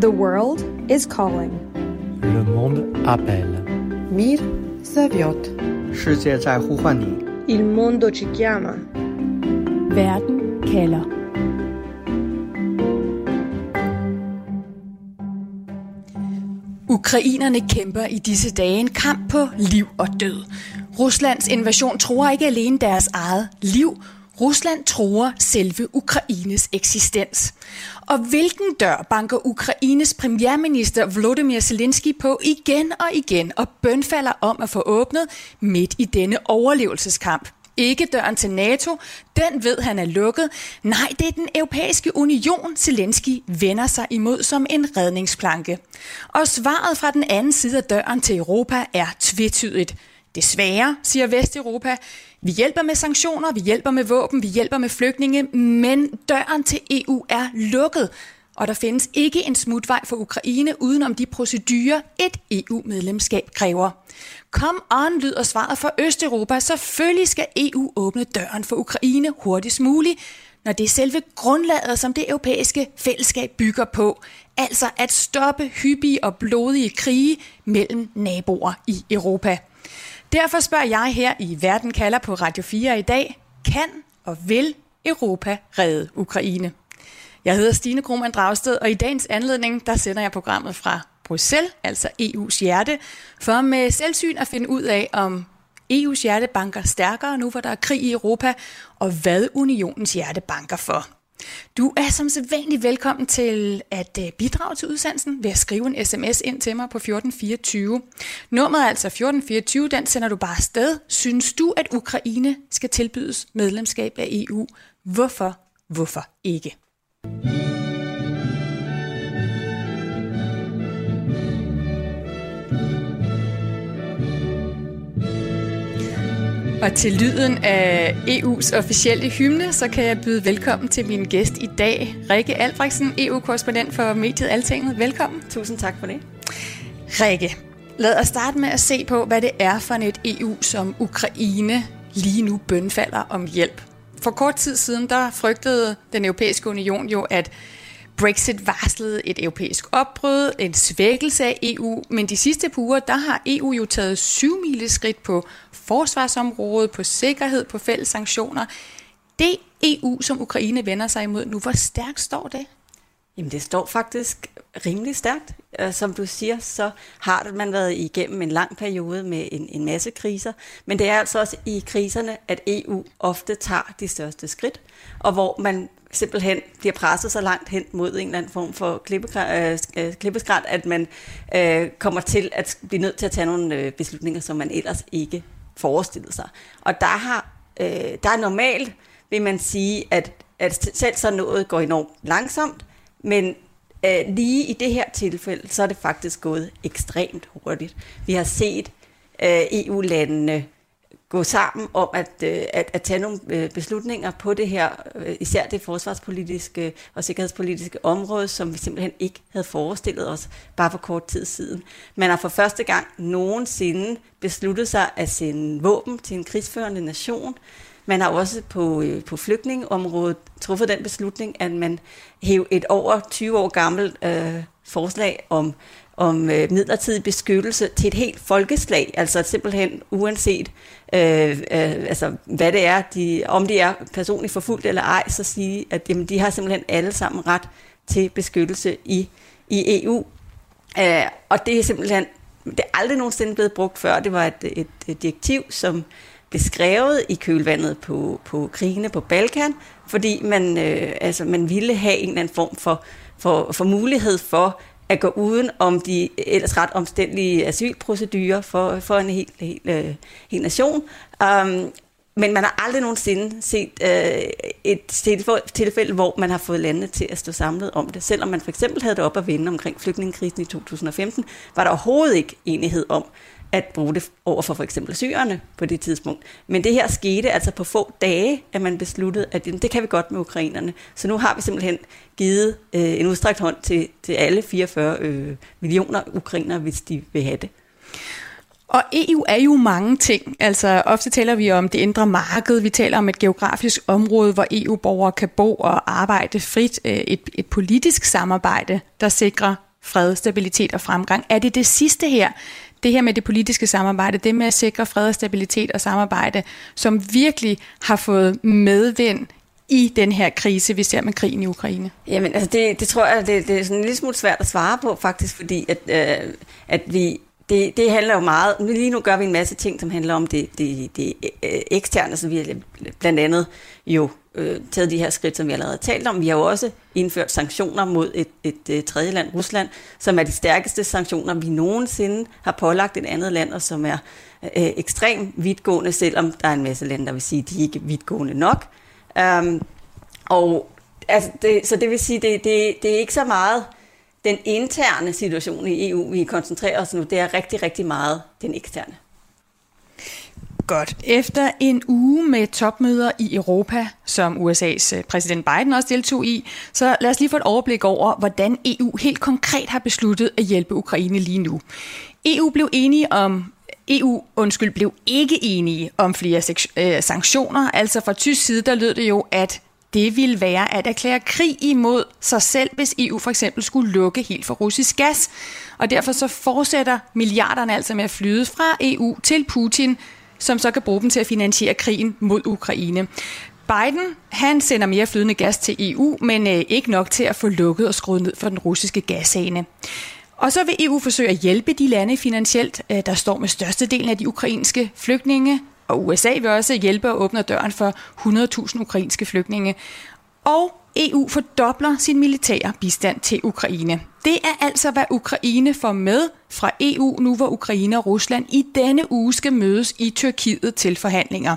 The world is calling. Le monde appelle. Mir zaviot. 世界在呼唤你。Il mondo ci chiama. Verden kalder. Ukrainerne kæmper i disse dage en kamp på liv og død. Ruslands invasion tror ikke alene deres eget liv – Rusland tror selve Ukraines eksistens. Og hvilken dør banker Ukraines premierminister Volodymyr Zelensky på igen og igen og bønfalder om at få åbnet midt i denne overlevelseskamp? Ikke døren til NATO, den ved han er lukket. Nej, det er den europæiske union, Zelensky vender sig imod som en redningsplanke. Og svaret fra den anden side af døren til Europa er tvetydigt. Desværre, siger Vesteuropa, vi hjælper med sanktioner, vi hjælper med våben, vi hjælper med flygtninge, men døren til EU er lukket, og der findes ikke en smutvej for Ukraine udenom de procedurer, et EU-medlemskab kræver. Kom on, lyder svaret fra Østeuropa. Selvfølgelig skal EU åbne døren for Ukraine hurtigst muligt, når det er selve grundlaget, som det europæiske fællesskab bygger på. Altså at stoppe hyppige og blodige krige mellem naboer i Europa. Derfor spørger jeg her i Verden kalder på Radio 4 i dag, kan og vil Europa redde Ukraine? Jeg hedder Stine Krohmann Dragsted, og i dagens anledning, der sender jeg programmet fra Bruxelles, altså EU's hjerte, for med selvsyn at finde ud af, om EU's hjerte banker stærkere nu, hvor der er krig i Europa, og hvad unionens hjerte banker for. Du er som sædvanligt velkommen til at øh, bidrage til udsendelsen ved at skrive en sms ind til mig på 1424. Nummeret er altså 1424, den sender du bare afsted. Synes du, at Ukraine skal tilbydes medlemskab af EU? Hvorfor? Hvorfor ikke? Og til lyden af EU's officielle hymne, så kan jeg byde velkommen til min gæst i dag, Rikke Albrechtsen, EU-korrespondent for mediet Altinget. Velkommen. Tusind tak for det. Rikke, lad os starte med at se på, hvad det er for et EU, som Ukraine lige nu bønfalder om hjælp. For kort tid siden, der frygtede den europæiske union jo, at Brexit varslede et europæisk opbrud, en svækkelse af EU, men de sidste par uger, der har EU jo taget syv skridt på forsvarsområdet, på sikkerhed, på fælles sanktioner. Det EU, som Ukraine vender sig imod nu, hvor stærkt står det? Jamen det står faktisk rimelig stærkt. Øh, som du siger, så har man været igennem en lang periode med en, en masse kriser, men det er altså også i kriserne, at EU ofte tager de største skridt, og hvor man simpelthen bliver presset så langt hen mod en eller anden form for øh, øh, klippeskrat, at man øh, kommer til at blive nødt til at tage nogle øh, beslutninger, som man ellers ikke forestillede sig. Og der har øh, der er normalt, vil man sige, at, at selv så noget går enormt langsomt, men øh, lige i det her tilfælde, så er det faktisk gået ekstremt hurtigt. Vi har set øh, EU-landene gå sammen om at, øh, at, at tage nogle øh, beslutninger på det her, øh, især det forsvarspolitiske og sikkerhedspolitiske område, som vi simpelthen ikke havde forestillet os bare for kort tid siden. Man har for første gang nogensinde besluttet sig at sende våben til en krigsførende nation. Man har også på, på flygtningeområdet truffet den beslutning, at man hæv et over 20 år gammelt øh, forslag om om øh, midlertidig beskyttelse til et helt folkeslag, altså simpelthen uanset øh, øh, altså, hvad det er, de, om de er personligt forfulgt eller ej, så sige, at jamen, de har simpelthen alle sammen ret til beskyttelse i, i EU. Øh, og det er simpelthen, det er aldrig nogensinde blevet brugt før. Det var et, et, et direktiv, som blev skrevet i kølvandet på, på krigene på Balkan, fordi man, øh, altså, man ville have en eller anden form for, for, for mulighed for at gå uden om de ellers ret omstændelige asylprocedurer for, for en hel, hel, hel, hel nation. Um, men man har aldrig nogensinde set øh, et tilfælde, hvor man har fået landene til at stå samlet om det. Selvom man for eksempel havde det op at vinde omkring flygtningekrisen i 2015, var der overhovedet ikke enighed om, at bruge det over for for eksempel syrerne på det tidspunkt. Men det her skete altså på få dage, at man besluttede, at det kan vi godt med ukrainerne. Så nu har vi simpelthen givet øh, en udstrakt hånd til, til alle 44 øh, millioner ukrainere, hvis de vil have det. Og EU er jo mange ting. Altså ofte taler vi om det indre marked, vi taler om et geografisk område, hvor EU-borgere kan bo og arbejde frit. Øh, et, et politisk samarbejde, der sikrer fred, stabilitet og fremgang. Er det det sidste her, det her med det politiske samarbejde, det med at sikre fred og stabilitet og samarbejde, som virkelig har fået medvind i den her krise, vi ser med krigen i Ukraine? Jamen, altså det, det tror jeg, det, det er sådan en lille smule svært at svare på, faktisk, fordi at, øh, at vi det, det handler jo meget, lige nu gør vi en masse ting, som handler om det, det, det øh, eksterne, så vi har blandt andet jo øh, taget de her skridt, som vi allerede har talt om. Vi har jo også indført sanktioner mod et, et, et tredje land, Rusland, som er de stærkeste sanktioner, vi nogensinde har pålagt et andet land, og som er øh, ekstremt vidtgående, selvom der er en masse lande, der vil sige, at de ikke er vidtgående nok. Um, og altså, det, så det vil sige, det, det, det er ikke så meget den interne situation i EU, vi koncentrerer os nu, det er rigtig, rigtig meget den eksterne. Godt. Efter en uge med topmøder i Europa, som USA's øh, præsident Biden også deltog i, så lad os lige få et overblik over, hvordan EU helt konkret har besluttet at hjælpe Ukraine lige nu. EU blev enige om EU, undskyld, blev ikke enige om flere øh, sanktioner. Altså fra tysk side, der lød det jo, at det ville være at erklære krig imod sig selv, hvis EU for eksempel skulle lukke helt for russisk gas. Og derfor så fortsætter milliarderne altså med at flyde fra EU til Putin, som så kan bruge dem til at finansiere krigen mod Ukraine. Biden, han sender mere flydende gas til EU, men øh, ikke nok til at få lukket og skruet ned for den russiske gasane. Og så vil EU forsøge at hjælpe de lande finansielt, øh, der står med størstedelen af de ukrainske flygtninge, og USA vil også hjælpe og åbne døren for 100.000 ukrainske flygtninge. Og EU fordobler sin militære bistand til Ukraine. Det er altså, hvad Ukraine får med fra EU, nu hvor Ukraine og Rusland i denne uge skal mødes i Tyrkiet til forhandlinger.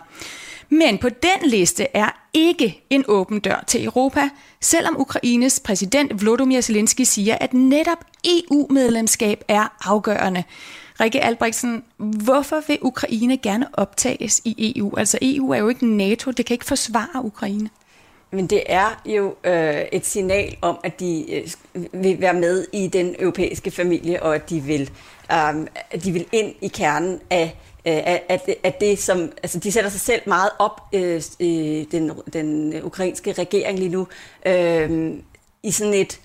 Men på den liste er ikke en åben dør til Europa, selvom Ukraines præsident Volodymyr Zelensky siger, at netop EU-medlemskab er afgørende. Rikke Albrechtsen, hvorfor vil Ukraine gerne optages i EU? Altså EU er jo ikke NATO, det kan ikke forsvare Ukraine. Men det er jo øh, et signal om, at de øh, vil være med i den europæiske familie, og at de vil, øh, at de vil ind i kernen af øh, Øh, at, at, at det som, altså de sætter sig selv meget op øh, øh den, den ukrainske regering lige nu øh, i sådan et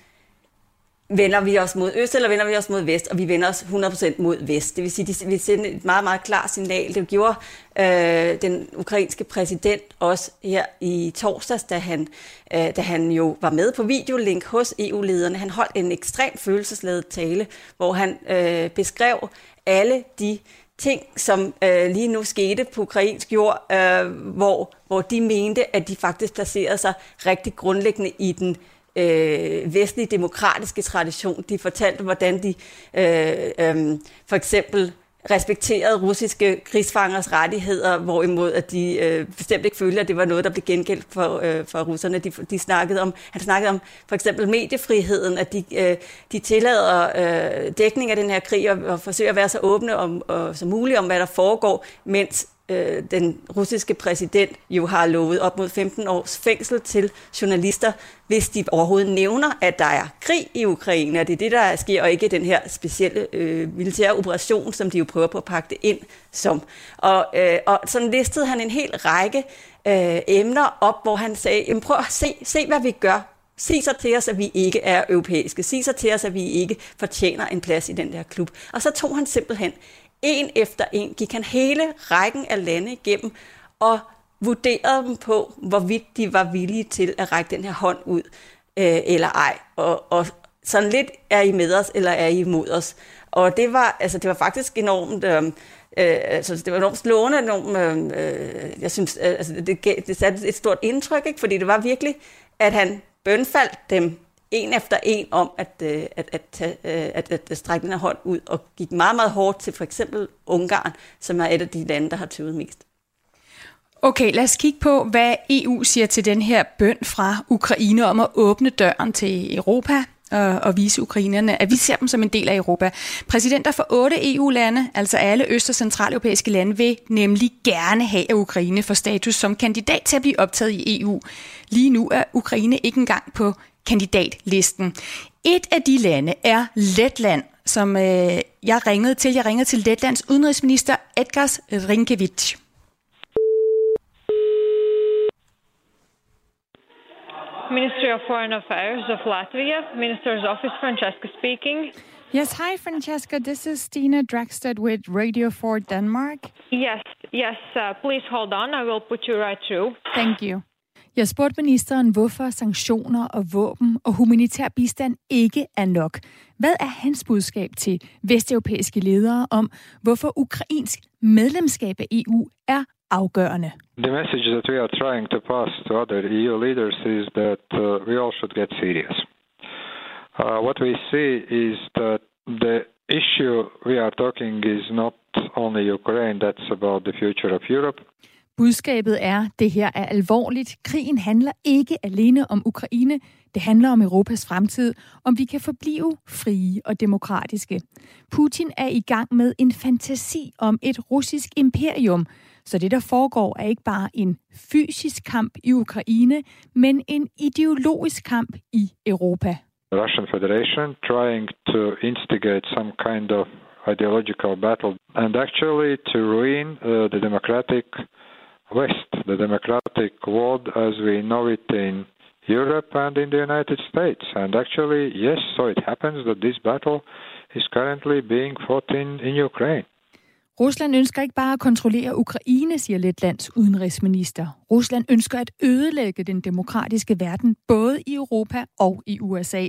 vender vi os mod øst, eller vender vi os mod vest, og vi vender os 100% mod vest. Det vil sige, de vil sende et meget, meget klart signal. Det gjorde øh, den ukrainske præsident også her i torsdags, da han, øh, da han jo var med på videolink hos EU-lederne. Han holdt en ekstrem følelsesladet tale, hvor han øh, beskrev alle de ting, som øh, lige nu skete på ukrainsk jord, øh, hvor, hvor de mente, at de faktisk placerede sig rigtig grundlæggende i den øh, vestlige demokratiske tradition. De fortalte, hvordan de øh, øh, for eksempel respekterede russiske krigsfangers rettigheder, hvorimod at de øh, bestemt ikke følte, at det var noget, der blev gengældt for, øh, for russerne. De, de snakkede om, han snakkede om for eksempel mediefriheden, at de, øh, de tillader øh, dækning af den her krig og, og forsøger at være så åbne om, og, som muligt om, hvad der foregår, mens øh, den russiske præsident jo har lovet op mod 15 års fængsel til journalister, hvis de overhovedet nævner, at der er krig i Ukraine, og det er det, der sker, og ikke den her specielle øh, militære operation, som de jo prøver på at pakke det ind som. Og, øh, og sådan listede han en hel række øh, emner op, hvor han sagde, prøv at se, se, hvad vi gør sig så til os, at vi ikke er europæiske. Sig så til os, at vi ikke fortjener en plads i den der klub. Og så tog han simpelthen en efter en gik han hele rækken af lande igennem og vurderede dem på, hvorvidt de var villige til at række den her hånd ud øh, eller ej. Og, og sådan lidt er I med os, eller er I imod os. Og det var, altså, det var faktisk enormt... Øh, Øh, altså, det var enormt slående, enormt, øhm, øh, jeg synes, øh, altså, det, det satte et stort indtryk, ikke? fordi det var virkelig, at han bønfaldt dem en efter en om at, øh, at, at, at, øh, at, at, at strække den her hånd ud, og gik meget, meget hårdt til for eksempel Ungarn, som er et af de lande, der har tøvet mest. Okay, lad os kigge på, hvad EU siger til den her bøn fra Ukraine om at åbne døren til Europa og, og vise ukrainerne, at vi ser dem som en del af Europa. Præsidenter for otte EU-lande, altså alle øst- og centraleuropæiske lande, vil nemlig gerne have, at Ukraine får status som kandidat til at blive optaget i EU. Lige nu er Ukraine ikke engang på kandidatlisten. Et af de lande er Letland, som øh, jeg ringede til. Jeg ringede til Letlands udenrigsminister Edgars Rinkevich. Ministry of Foreign Affairs of Latvia, Minister's Office, Francesca speaking. Yes, hi, Francesca. This is Stina Dragsted with Radio 4 Denmark. Yes, yes, uh, please hold on. I will put you right through. Thank you. Jeg spurgte ministeren, hvorfor sanktioner og våben og humanitær bistand ikke er nok. Hvad er hans budskab til vesteuropæiske ledere om, hvorfor ukrainsk medlemskab af EU er afgørende? The message that we are trying to pass to other EU leaders is that uh, we all should get serious. Uh, what we see is that the issue we are talking is not only Ukraine, that's about the future of Europe. Budskabet er, det her er alvorligt. Krigen handler ikke alene om Ukraine. Det handler om Europas fremtid, om vi kan forblive frie og demokratiske. Putin er i gang med en fantasi om et russisk imperium, så det, der foregår, er ikke bare en fysisk kamp i Ukraine, men en ideologisk kamp i Europa. The Russian Federation trying to instigate some kind of ideological battle and actually to ruin uh, the democratic West, the democratic world as we know it in Europe and in the United States. And actually, yes, so it happens that this battle is currently being fought in, in Ukraine. Rusland ønsker ikke bare at kontrollere Ukraine, siger Letlands udenrigsminister. Rusland ønsker at ødelægge den demokratiske verden, både i Europa og i USA.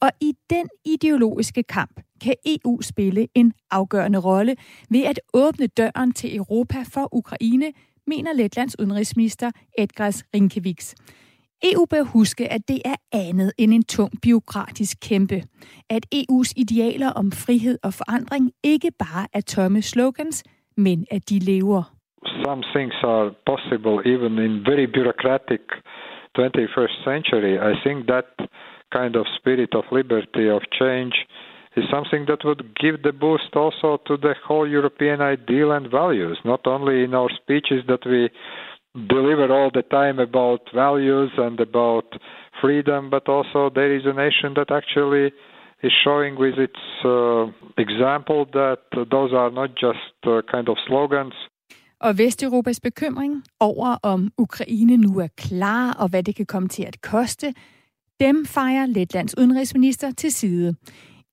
Og i den ideologiske kamp kan EU spille en afgørende rolle ved at åbne døren til Europa for Ukraine, mener Letlands udenrigsminister Edgars Rinkeviks. EU bør huske, at det er andet end en tung biokratisk kæmpe. At EU's idealer om frihed og forandring ikke bare er tomme slogans, men at de lever. Some things are possible even in very bureaucratic 21st century. I think that kind of spirit of liberty, of change, is something that would give the boost also to the whole European ideal and values, not only in our speeches that we deliver all the time about values and about freedom, but also there is a nation that actually is showing with its uh, example that those are not just uh, kind of slogans. Og Vesteuropas bekymring over, om Ukraine nu er klar, og hvad det kan komme til at koste, dem fejrer Letlands udenrigsminister til side.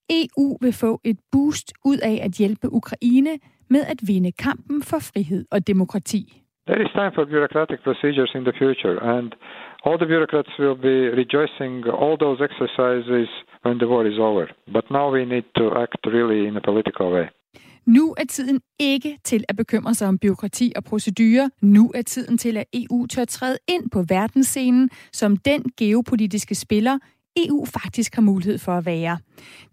EU vil få et boost ud af at hjælpe Ukraine med at vinde kampen for frihed og demokrati. There is time for bureaucratic procedures in the future, and all the bureaucrats will be rejoicing all those exercises when the war is over. But now we need to act really in a political way. Nu er tiden ikke til at bekymre sig om byråkrati og procedurer. Nu er tiden til, at EU tør træde ind på verdensscenen som den geopolitiske spiller, EU faktisk har mulighed for at være.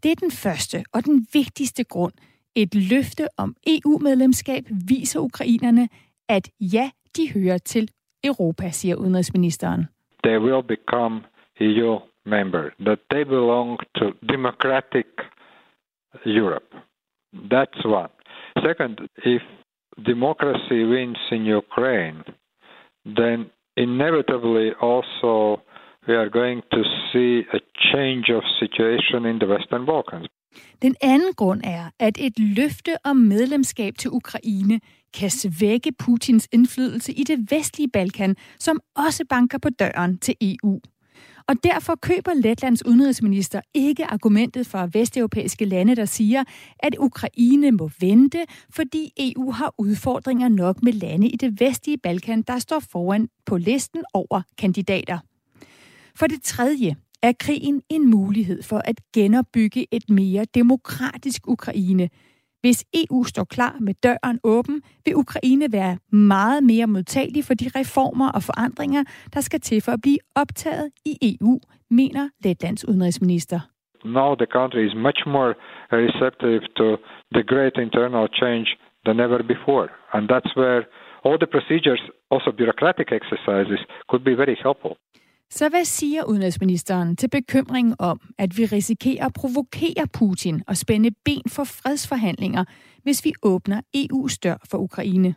Det er den første og den vigtigste grund. Et løfte om EU-medlemskab viser ukrainerne, at ja, de hører til Europa, siger udenrigsministeren. They will become EU member, that they belong to democratic Europe. That's one. Second, if democracy wins in Ukraine, then inevitably also we are going to see a change of situation in the Western Balkans. Den anden grund er, at et løfte om medlemskab til Ukraine kan svække Putins indflydelse i det vestlige Balkan, som også banker på døren til EU. Og derfor køber Letlands udenrigsminister ikke argumentet fra vesteuropæiske lande, der siger, at Ukraine må vente, fordi EU har udfordringer nok med lande i det vestlige Balkan, der står foran på listen over kandidater. For det tredje er krigen en mulighed for at genopbygge et mere demokratisk Ukraine. Hvis EU står klar med døren åben, vil Ukraine være meget mere modtagelig for de reformer og forandringer, der skal til for at blive optaget i EU, mener Letlands udenrigsminister. Now the country is much more receptive to the great internal change than ever before. And that's where all the procedures, also bureaucratic exercises, could be very helpful. Så hvad siger udenrigsministeren til bekymringen om, at vi risikerer at provokere Putin og spænde ben for fredsforhandlinger, hvis vi åbner EU's dør for Ukraine?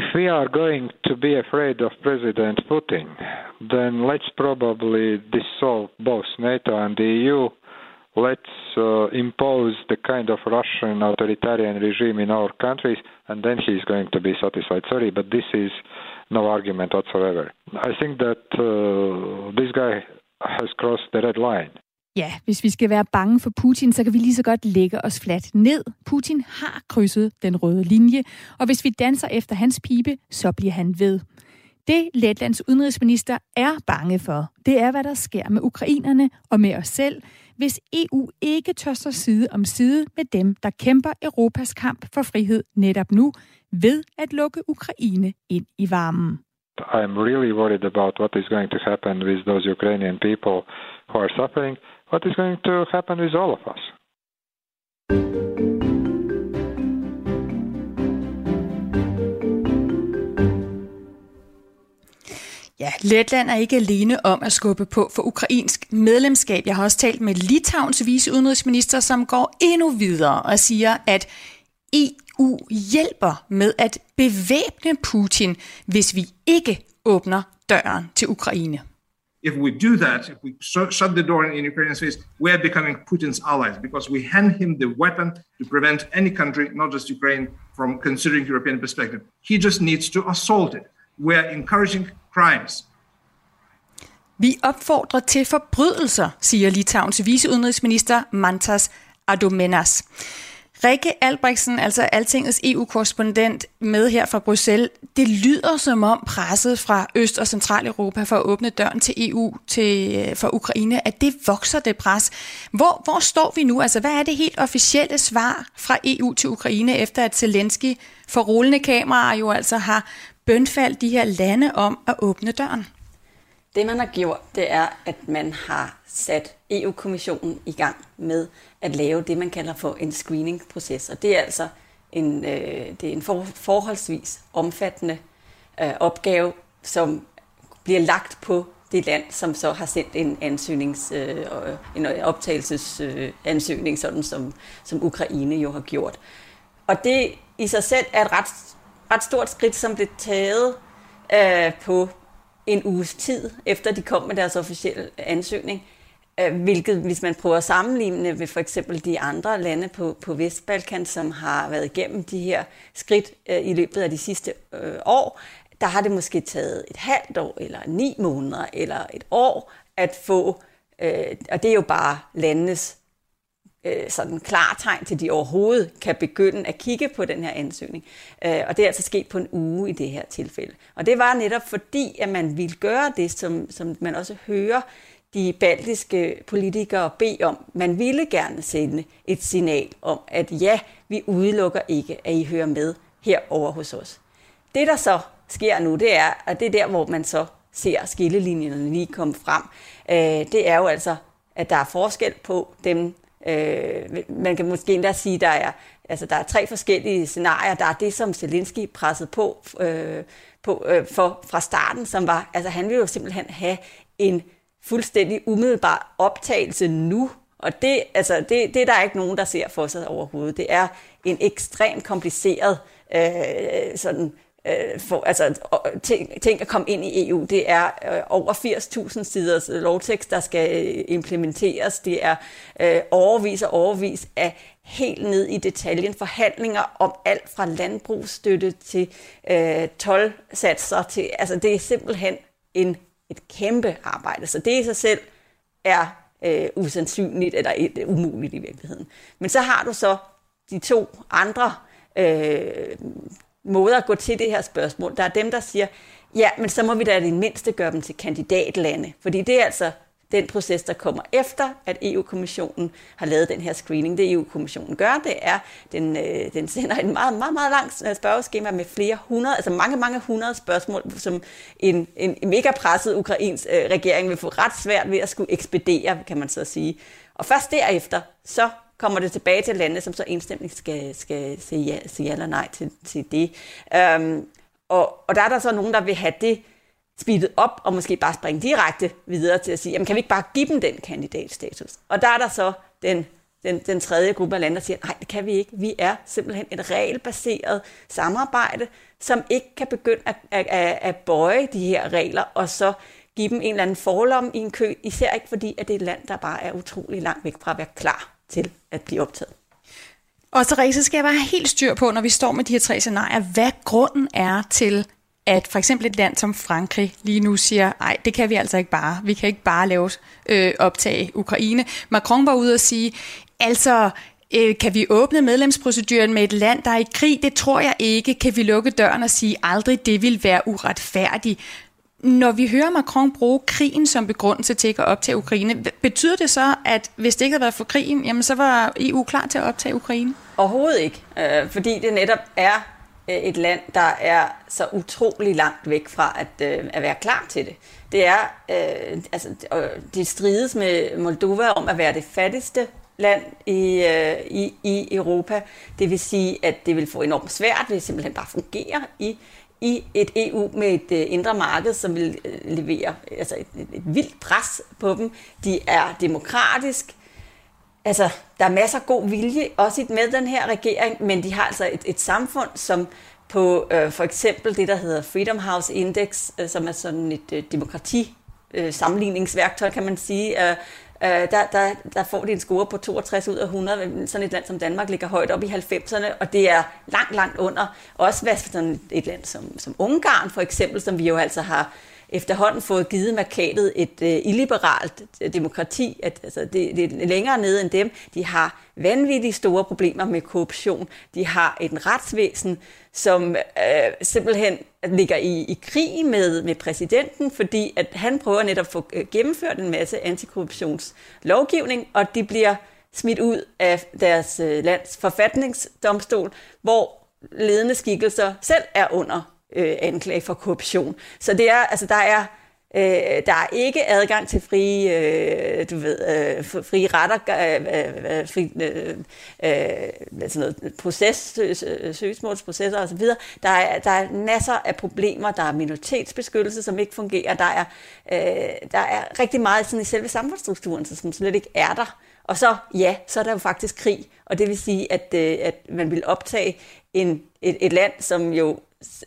If we are going to be afraid of President Putin, then let's probably dissolve both NATO and the EU. Let's uh, impose the kind of Russian authoritarian regime in our countries, and then he's going to be satisfied. Sorry, but this is no argument whatsoever. I think that uh, this guy has crossed the red line. Ja, hvis vi skal være bange for Putin, så kan vi lige så godt lægge os fladt ned. Putin har krydset den røde linje, og hvis vi danser efter hans pipe, så bliver han ved. Det Letlands udenrigsminister er bange for, det er, hvad der sker med ukrainerne og med os selv, hvis EU ikke tør sig side om side med dem, der kæmper Europas kamp for frihed netop nu, ved at lukke Ukraine ind i varmen. I'm really worried about what is going to happen with those Ukrainian people who are suffering, what is going to happen with all of us. Ja, Letland er ikke alene om at skubbe på for ukrainsk medlemskab. Jeg har også talt med Litauens viceudenrigsminister, som går endnu videre og siger, at EU hjælper med at bevæbne Putin, hvis vi ikke åbner døren til Ukraine. If we do that, if we shut the door in Ukraine's face, we are becoming Putin's allies because we hand him the weapon to prevent any country, not just Ukraine, from considering European perspective. He just needs to assault it were encouraging crimes. Vi opfordrer til forbrydelser, siger Litauens viceudenrigsminister Mantas Adomenas. Rikke Albrechtsen, altså Altingets EU-korrespondent med her fra Bruxelles. Det lyder som om presset fra Øst- og Centraleuropa for at åbne døren til EU til, øh, for Ukraine, at det vokser det pres. Hvor, hvor står vi nu? Altså, hvad er det helt officielle svar fra EU til Ukraine, efter at Zelensky for rullende kameraer jo altså har bønfald de her lande om at åbne døren? Det man har gjort, det er, at man har sat EU-kommissionen i gang med at lave det, man kalder for en screening-proces. Og det er altså en, øh, det er en for, forholdsvis omfattende øh, opgave, som bliver lagt på det land, som så har sendt en ansøgnings, øh, en optagelsesansøgning, øh, øh sådan som, som Ukraine jo har gjort. Og det i sig selv er et ret, ret stort skridt, som blev taget øh, på en uges tid, efter de kom med deres officielle ansøgning. Øh, hvilket, hvis man prøver at sammenligne med for eksempel de andre lande på, på Vestbalkan, som har været igennem de her skridt øh, i løbet af de sidste øh, år, der har det måske taget et halvt år, eller ni måneder, eller et år at få, øh, og det er jo bare landenes øh, sådan klar tegn til, at de overhovedet kan begynde at kigge på den her ansøgning. Øh, og det er altså sket på en uge i det her tilfælde. Og det var netop fordi, at man ville gøre det, som, som man også hører de baltiske politikere bede om. Man ville gerne sende et signal om, at ja, vi udelukker ikke, at I hører med herover hos os. Det, der så sker nu, det er, at det er der, hvor man så ser skillelinjerne lige komme frem. Øh, det er jo altså, at der er forskel på dem, øh, man kan måske endda sige, der er, altså, der er tre forskellige scenarier. Der er det, som Zelensky pressede på, øh, på øh, for fra starten, som var, altså han ville jo simpelthen have en fuldstændig umiddelbar optagelse nu. Og det, altså, det, det er der ikke nogen, der ser for sig overhovedet. Det er en ekstremt kompliceret øh, sådan, øh, for, altså, ting, ting at komme ind i EU. Det er øh, over 80.000 siders lovtekst, der skal øh, implementeres. Det er øh, overvis og overvis af helt ned i detaljen forhandlinger om alt fra landbrugsstøtte til øh, tolvsatser. Til, altså, det er simpelthen en et kæmpe arbejde. Så det i sig selv er øh, usandsynligt, eller et, øh, umuligt i virkeligheden. Men så har du så de to andre øh, måder at gå til det her spørgsmål. Der er dem, der siger, ja, men så må vi da i det mindste gøre dem til kandidatlande. Fordi det er altså den proces, der kommer efter, at EU-kommissionen har lavet den her screening. Det EU-kommissionen gør, det er, den, øh, den sender en meget, meget, meget lang øh, spørgeskema med flere hundrede, altså mange, mange hundrede spørgsmål, som en, en mega presset ukrainsk øh, regering vil få ret svært ved at skulle ekspedere, kan man så sige. Og først derefter, så kommer det tilbage til landet, som så enstemmigt skal, skal sige, ja, sige ja eller nej til, til det. Øhm, og, og der er der så nogen, der vil have det speedet op og måske bare springe direkte videre til at sige, jamen kan vi ikke bare give dem den kandidatstatus? Og der er der så den, den, den tredje gruppe af lande, der siger, nej, det kan vi ikke. Vi er simpelthen et regelbaseret samarbejde, som ikke kan begynde at, at, at, at bøje de her regler, og så give dem en eller anden forlom i en kø, især ikke fordi, at det er et land, der bare er utrolig langt væk fra at være klar til at blive optaget. Og Therese, skal jeg bare have helt styr på, når vi står med de her tre scenarier, hvad grunden er til, at for eksempel et land som Frankrig lige nu siger, nej, det kan vi altså ikke bare. Vi kan ikke bare lave øh, optage Ukraine. Macron var ude og sige, altså øh, kan vi åbne medlemsproceduren med et land, der er i krig? Det tror jeg ikke. Kan vi lukke døren og sige, aldrig det vil være uretfærdigt? Når vi hører Macron bruge krigen som begrundelse til at optage Ukraine, betyder det så, at hvis det ikke havde været for krigen, jamen så var EU klar til at optage Ukraine? Overhovedet ikke, øh, fordi det netop er øh, et land, der er så utrolig langt væk fra at, øh, at være klar til det. Det er, øh, altså, det strides med Moldova om at være det fattigste land i, øh, i, i Europa. Det vil sige, at det vil få enormt svært, det simpelthen bare fungerer i i et EU med et øh, indre marked, som vil øh, levere øh, altså et, et, et vildt pres på dem. De er demokratisk. Altså, der er masser af god vilje, også med den her regering, men de har altså et, et samfund, som på øh, for eksempel det, der hedder Freedom House Index, øh, som er sådan et øh, demokrati øh, sammenligningsværktøj, kan man sige, øh, øh, der, der, der får de en score på 62 ud af 100. Sådan et land som Danmark ligger højt op i 90'erne, og det er langt, langt under. Også hvad sådan et land som, som Ungarn for eksempel, som vi jo altså har efterhånden fået givet markatet et øh, illiberalt øh, demokrati, at altså, det, det er længere nede end dem. De har vanvittigt store problemer med korruption. De har et retsvæsen, som øh, simpelthen ligger i, i krig med, med præsidenten, fordi at han prøver netop at få øh, gennemført en masse antikorruptionslovgivning, og de bliver smidt ud af deres øh, lands forfatningsdomstol, hvor ledende skikkelser selv er under øh, anklage for korruption. Så det er, altså der er Øh, der er ikke adgang til frie, øh, du ved, øh, frie retter, øh, øh, øh, fri, øh, øh, sådan noget, proces, søgsmålsprocesser osv. Der er, der er masser af problemer. Der er minoritetsbeskyttelse, som ikke fungerer. Der er, øh, der er rigtig meget sådan i selve samfundsstrukturen, som slet ikke er der. Og så, ja, så er der jo faktisk krig. Og det vil sige, at, øh, at man vil optage en, et, et land, som jo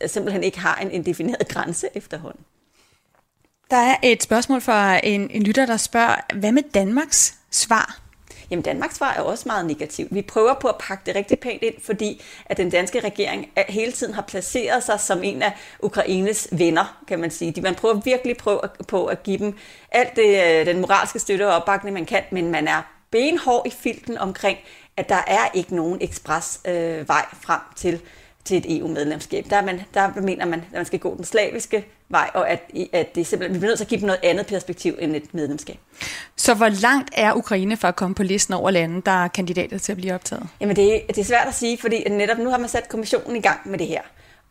simpelthen ikke har en, en defineret grænse efterhånden. Der er et spørgsmål fra en, en lytter, der spørger, hvad med Danmarks svar? Jamen Danmarks svar er også meget negativt. Vi prøver på at pakke det rigtig pænt ind, fordi at den danske regering hele tiden har placeret sig som en af Ukraines venner, kan man sige. Man prøver virkelig på at give dem alt det, øh, den moralske støtte og opbakning, man kan, men man er benhård i filten omkring, at der er ikke nogen ekspresvej øh, vej frem til til et EU-medlemskab. Der, man, der mener man, at man skal gå den slaviske vej, og at, at det simpelthen, vi bliver nødt til at give dem noget andet perspektiv end et medlemskab. Så hvor langt er Ukraine for at komme på listen over lande, der er kandidater til at blive optaget? Jamen det, det er svært at sige, fordi netop nu har man sat kommissionen i gang med det her.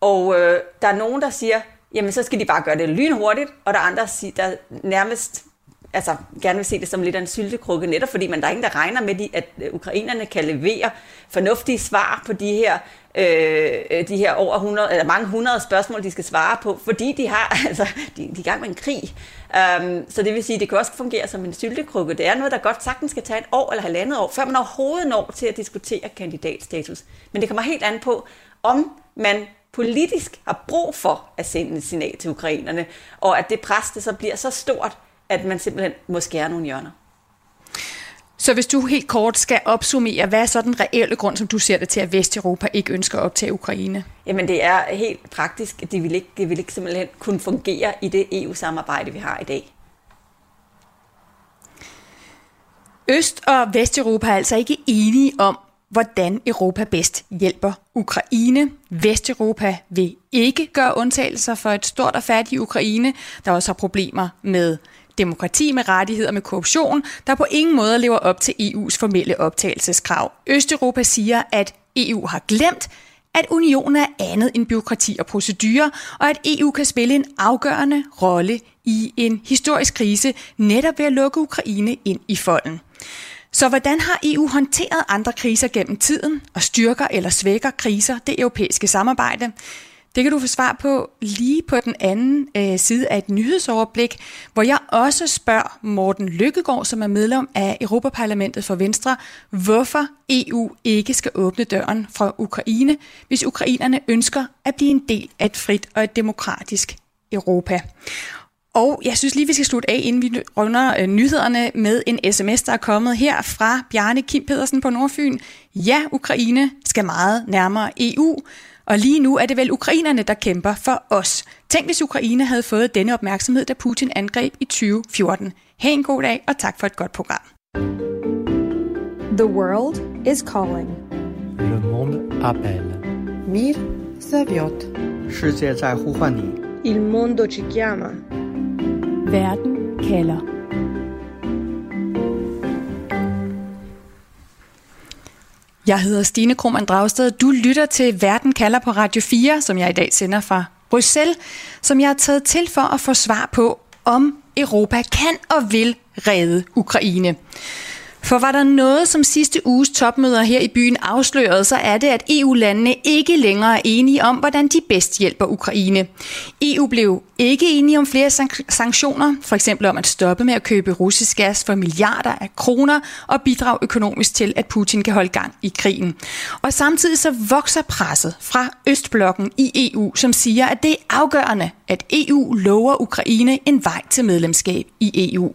Og øh, der er nogen, der siger, jamen så skal de bare gøre det lynhurtigt, og der er andre, der nærmest altså, gerne vil se det som lidt af en syltekrukke, netop fordi man der er ingen, der regner med, at øh, ukrainerne kan levere fornuftige svar på de her øh, øh de her over 100, eller mange hundrede spørgsmål, de skal svare på, fordi de har, altså, de, de er i gang med en krig. Um, så det vil sige, det kan også fungere som en syltekrukke. Det er noget, der godt sagtens skal tage et år eller halvandet år, før man overhovedet når til at diskutere kandidatstatus. Men det kommer helt an på, om man politisk har brug for at sende et signal til ukrainerne, og at det pres, det så bliver så stort, at man simpelthen må skære nogle hjørner. Så hvis du helt kort skal opsummere, hvad er så den reelle grund, som du ser det til, at Vesteuropa ikke ønsker at optage Ukraine? Jamen det er helt praktisk. Det vil ikke, det vil ikke simpelthen kunne fungere i det EU-samarbejde, vi har i dag. Øst- og Vesteuropa er altså ikke enige om, hvordan Europa bedst hjælper Ukraine. Vesteuropa vil ikke gøre undtagelser for et stort og fattigt Ukraine, der også har problemer med demokrati med rettigheder med korruption, der på ingen måde lever op til EU's formelle optagelseskrav. Østeuropa siger, at EU har glemt, at unionen er andet end byråkrati og procedurer, og at EU kan spille en afgørende rolle i en historisk krise, netop ved at lukke Ukraine ind i folden. Så hvordan har EU håndteret andre kriser gennem tiden, og styrker eller svækker kriser det europæiske samarbejde? Det kan du få svar på lige på den anden øh, side af et nyhedsoverblik, hvor jeg også spørger Morten Lykkegaard, som er medlem af Europaparlamentet for Venstre, hvorfor EU ikke skal åbne døren fra Ukraine, hvis ukrainerne ønsker at blive en del af et frit og et demokratisk Europa. Og jeg synes lige, vi skal slutte af, inden vi runder øh, nyhederne med en sms, der er kommet her fra Bjarne Kim Pedersen på Nordfyn. Ja, Ukraine skal meget nærmere EU, og lige nu er det vel ukrainerne, der kæmper for os. Tænk, hvis Ukraine havde fået denne opmærksomhed, da Putin angreb i 2014. Ha' en god dag, og tak for et godt program. The world is calling. Le monde appelle. Mir Zaviot. Il mondo ci chiama. Verden kalder. Jeg hedder Stine Krohmann Dragsted. Du lytter til Verden kalder på Radio 4, som jeg i dag sender fra Bruxelles, som jeg har taget til for at få svar på, om Europa kan og vil redde Ukraine. For var der noget, som sidste uges topmøder her i byen afslørede, så er det, at EU-landene ikke længere er enige om, hvordan de bedst hjælper Ukraine. EU blev ikke enige om flere sanktioner, for eksempel om at stoppe med at købe russisk gas for milliarder af kroner og bidrage økonomisk til, at Putin kan holde gang i krigen. Og samtidig så vokser presset fra Østblokken i EU, som siger, at det er afgørende, at EU lover Ukraine en vej til medlemskab i EU.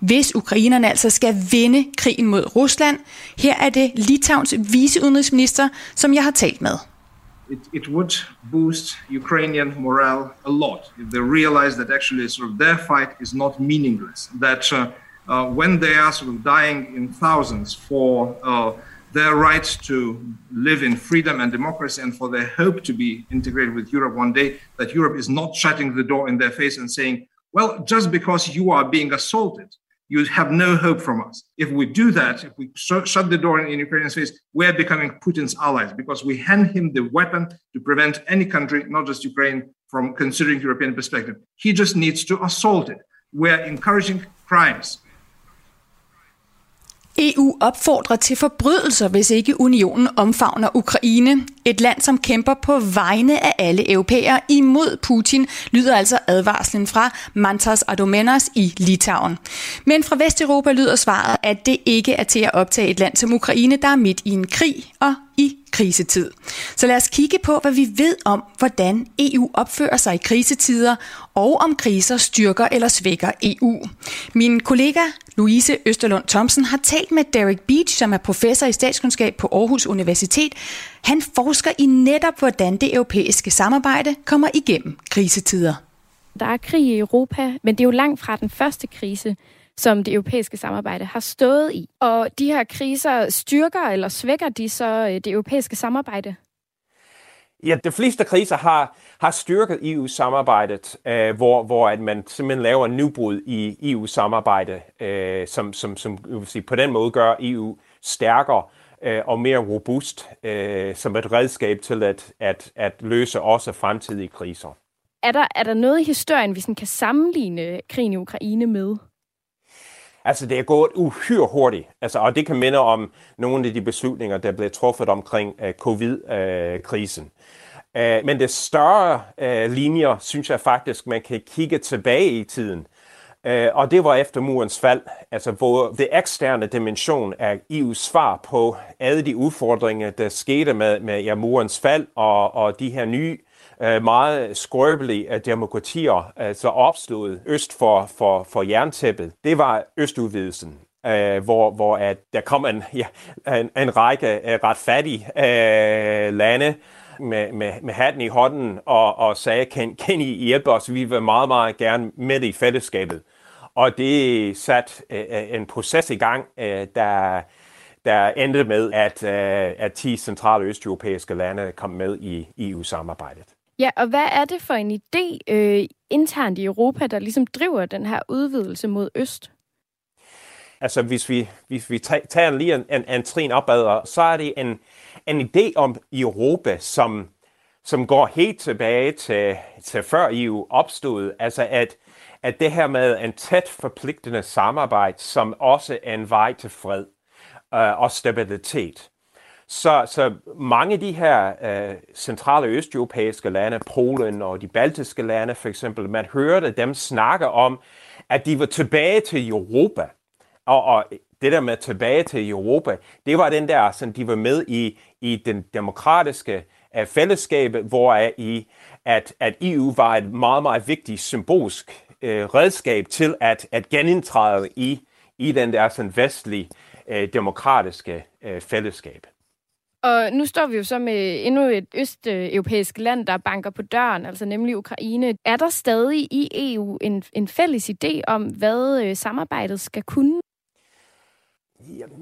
Hvis ukrainerne altså skal vinde krigen mod Rusland, her er det Litauens viceudenrigsminister, som jeg har talt med. It, it would boost Ukrainian morale a lot if they realize that actually sort of their fight is not meaningless. That uh, uh, when they are sort of dying in thousands for uh, their right to live in freedom and democracy and for their hope to be integrated with Europe one day, that Europe is not shutting the door in their face and saying, well, just because you are being assaulted, you have no hope from us. If we do that, if we sh- shut the door in, in Ukraine's face, we're becoming Putin's allies because we hand him the weapon to prevent any country, not just Ukraine, from considering European perspective. He just needs to assault it. We're encouraging crimes. EU opfordrer til forbrydelser, hvis ikke unionen omfavner Ukraine. Et land, som kæmper på vegne af alle europæere imod Putin, lyder altså advarslen fra Mantas Adomenas i Litauen. Men fra Vesteuropa lyder svaret, at det ikke er til at optage et land som Ukraine, der er midt i en krig og i krisetid. Så lad os kigge på, hvad vi ved om, hvordan EU opfører sig i krisetider, og om kriser styrker eller svækker EU. Min kollega Louise Østerlund Thomsen har talt med Derek Beach, som er professor i statskundskab på Aarhus Universitet. Han forsker i netop, hvordan det europæiske samarbejde kommer igennem krisetider. Der er krig i Europa, men det er jo langt fra den første krise, som det europæiske samarbejde har stået i. Og de her kriser styrker eller svækker de så det europæiske samarbejde? Ja, de fleste kriser har, har styrket EU-samarbejdet, øh, hvor, hvor at man simpelthen laver en nybrud i EU-samarbejde, øh, som, som, som vil sige, på den måde gør EU stærkere øh, og mere robust øh, som et redskab til at, at, at løse også fremtidige kriser. Er der, er der noget i historien, vi sådan kan sammenligne krigen i Ukraine med? Altså, det er gået uhyre hurtigt, altså, og det kan minde om nogle af de beslutninger, der blev truffet omkring uh, covid-krisen. Uh, men det større uh, linjer, synes jeg faktisk, man kan kigge tilbage i tiden. Uh, og det var efter murens fald, altså hvor det eksterne dimension af EU's svar på alle de udfordringer, der skete med, med ja, murens fald og, og de her nye uh, Øh, meget skrøbelige øh, demokratier, altså opstået øst for, for, for jerntæppet. Det var østudvidelsen, uh, hvor, hvor at der kom en, ja, en, en række uh, ret fattige øh, lande, med, med, med hatten i hånden og, og sagde, kan, kan I hjælpe os? Vi vil meget, meget gerne med i fællesskabet. Og det satte øh, en proces i gang, øh, der, der endte med, at, at 10 centrale østeuropæiske lande kom med i EU-samarbejdet. Ja, og hvad er det for en idé øh, internt i Europa, der ligesom driver den her udvidelse mod øst? Altså, hvis vi, hvis vi tager lige en, en, en trin opad, så er det en, en idé om Europa, som, som går helt tilbage til, til før EU opstod. Altså, at, at det her med en tæt forpligtende samarbejde, som også er en vej til fred øh, og stabilitet. Så, så mange af de her øh, centrale østeuropæiske lande, Polen og de baltiske lande for eksempel, man hørte dem snakke om, at de var tilbage til Europa. Og, og det der med tilbage til Europa, det var den der, sådan, de var med i, i den demokratiske øh, fællesskab, hvor i, at, at EU var et meget, meget vigtigt symbolsk øh, redskab til at, at genindtræde i, i den der sådan, vestlige øh, demokratiske øh, fællesskab. Og nu står vi jo så med endnu et østeuropæisk land, der banker på døren, altså nemlig Ukraine. Er der stadig i EU en, en fælles idé om, hvad øh, samarbejdet skal kunne?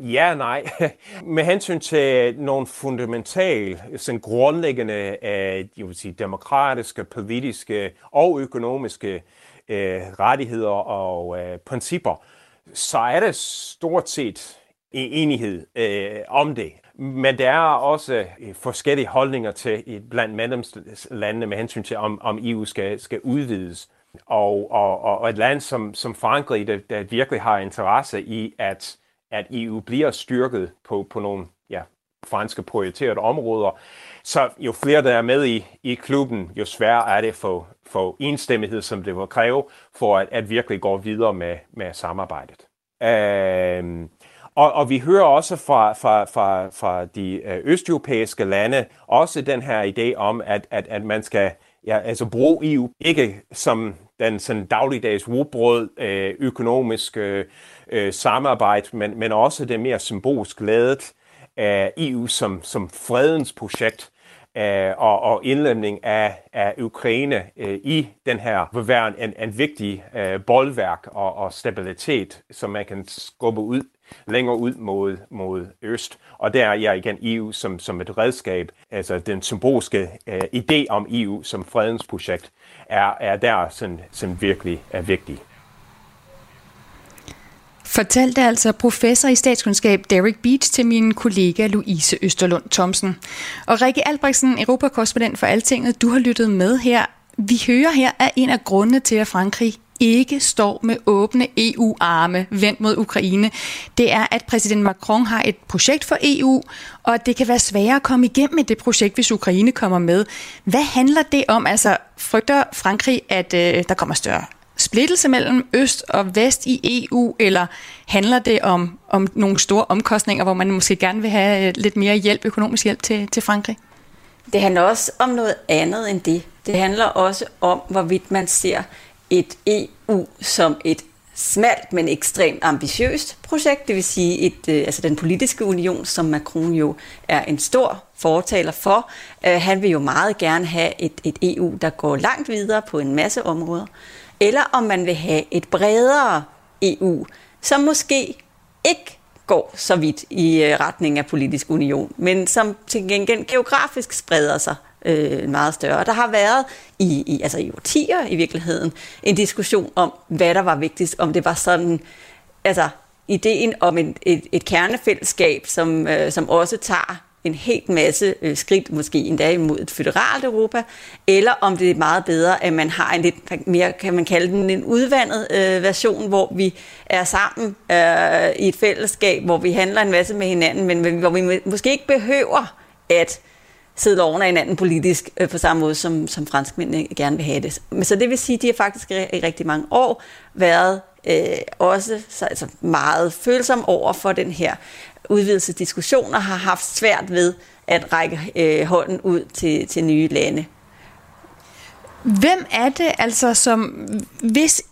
Ja, nej. Med hensyn til nogle fundamentale, sådan grundlæggende øh, jeg vil sige, demokratiske, politiske og økonomiske øh, rettigheder og øh, principper, så er det stort set enighed øh, om det. Men der er også øh, forskellige holdninger til blandt medlemslandene med hensyn til, om, om EU skal, skal udvides. Og, og, og et land som, som Frankrig, der, der virkelig har interesse i, at, at EU bliver styrket på, på nogle ja, franske prioriterede områder. Så jo flere der er med i, i klubben, jo sværere er det for, for enstemmighed, som det vil kræve, for at, at virkelig gå videre med, med samarbejdet. Øh, og, og vi hører også fra, fra, fra, fra de øh, østeuropæiske lande også den her idé om, at, at, at man skal ja, altså bruge EU ikke som den sådan dagligdags rugbrød øh, økonomisk øh, øh, samarbejde, men, men også det mere symbolsk ladet af EU som, som fredens projekt øh, og, og indlemning af, af Ukraine øh, i den her vil være en, en vigtig øh, boldværk og, og stabilitet, som man kan skubbe ud længere ud mod, mod øst. Og der er jeg igen EU som, som et redskab, altså den symbolske øh, idé om EU som fredens projekt, er, er der sådan, sådan virkelig er vigtig. Fortalte altså professor i statskundskab Derek Beach til min kollega Louise Østerlund Thomsen. Og Rikke Albrechtsen, europakorrespondent for Altinget, du har lyttet med her. Vi hører her, at en af grundene til, at Frankrig ikke står med åbne EU-arme vendt mod Ukraine, det er, at præsident Macron har et projekt for EU, og det kan være sværere at komme igennem med det projekt, hvis Ukraine kommer med. Hvad handler det om? Altså, frygter Frankrig, at øh, der kommer større splittelse mellem øst og vest i EU, eller handler det om, om nogle store omkostninger, hvor man måske gerne vil have øh, lidt mere hjælp, økonomisk hjælp til, til Frankrig? Det handler også om noget andet end det. Det handler også om, hvorvidt man ser et EU som et smalt, men ekstremt ambitiøst projekt, det vil sige et, øh, altså den politiske union, som Macron jo er en stor fortaler for. Øh, han vil jo meget gerne have et, et EU, der går langt videre på en masse områder. Eller om man vil have et bredere EU, som måske ikke går så vidt i øh, retning af politisk union, men som til gengæld geografisk spreder sig øh, meget større. Der har været i, i, altså i årtier i virkeligheden en diskussion om, hvad der var vigtigst, om det var sådan, altså ideen om en, et, et kernefællesskab, som, øh, som også tager en helt masse øh, skridt, måske endda imod et føderalt Europa, eller om det er meget bedre, at man har en lidt mere, kan man kalde den en udvandet øh, version, hvor vi er sammen øh, i et fællesskab, hvor vi handler en masse med hinanden, men hvor vi måske ikke behøver at sidde oven af hinanden politisk øh, på samme måde, som, som franskmændene gerne vil have det. Men så det vil sige, at de har faktisk i rigtig mange år været øh, også så, altså meget følsomme over for den her udvidelsesdiskussion og har haft svært ved at række øh, hånden ud til, til nye lande. Hvem er det altså, som hvis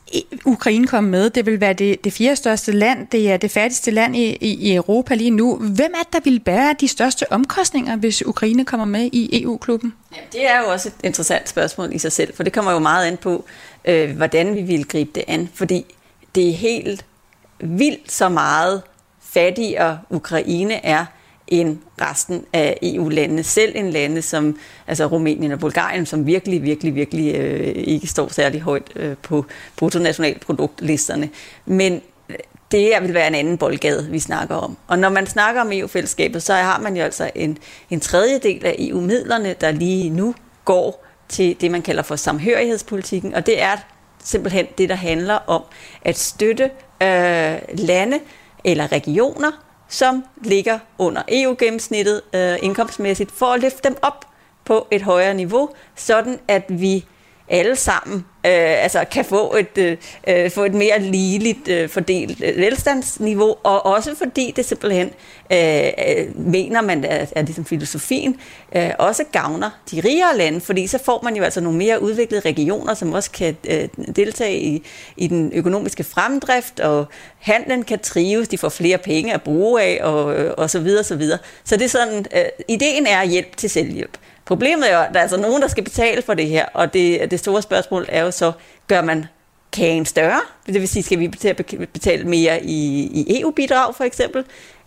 Ukraine kommer med, det vil være det, det fjerde største land, det er det fattigste land i, i, i Europa lige nu. Hvem er det, der vil bære de største omkostninger, hvis Ukraine kommer med i EU-klubben? Ja, det er jo også et interessant spørgsmål i sig selv, for det kommer jo meget an på, øh, hvordan vi vil gribe det an, fordi det er helt vildt så meget fattigere Ukraine er, end resten af EU-landene. Selv en lande som altså Rumænien og Bulgarien, som virkelig, virkelig, virkelig øh, ikke står særlig højt øh, på bruttonationalproduktlisterne. Men øh, det her vil være en anden boldgade, vi snakker om. Og når man snakker om EU-fællesskabet, så har man jo altså en, en tredjedel af EU-midlerne, der lige nu går til det, man kalder for samhørighedspolitikken, og det er simpelthen det, der handler om at støtte øh, lande eller regioner, som ligger under EU-gennemsnittet øh, indkomstmæssigt, for at løfte dem op på et højere niveau, sådan at vi alle sammen øh, altså kan få et, øh, øh få et mere ligeligt øh, fordelt øh, velstandsniveau, og også fordi det simpelthen øh, øh, mener man, at, at ligesom filosofien øh, også gavner de rigere lande, fordi så får man jo altså nogle mere udviklede regioner, som også kan øh, deltage i, i den økonomiske fremdrift, og handlen kan trives, de får flere penge at bruge af, og, og så videre, så videre. Så det er sådan, øh, ideen er hjælp til selvhjælp. Problemet er jo, at der er altså nogen, der skal betale for det her, og det, det store spørgsmål er jo så, gør man kagen større? Det vil sige, skal vi betale mere i, i EU-bidrag for eksempel?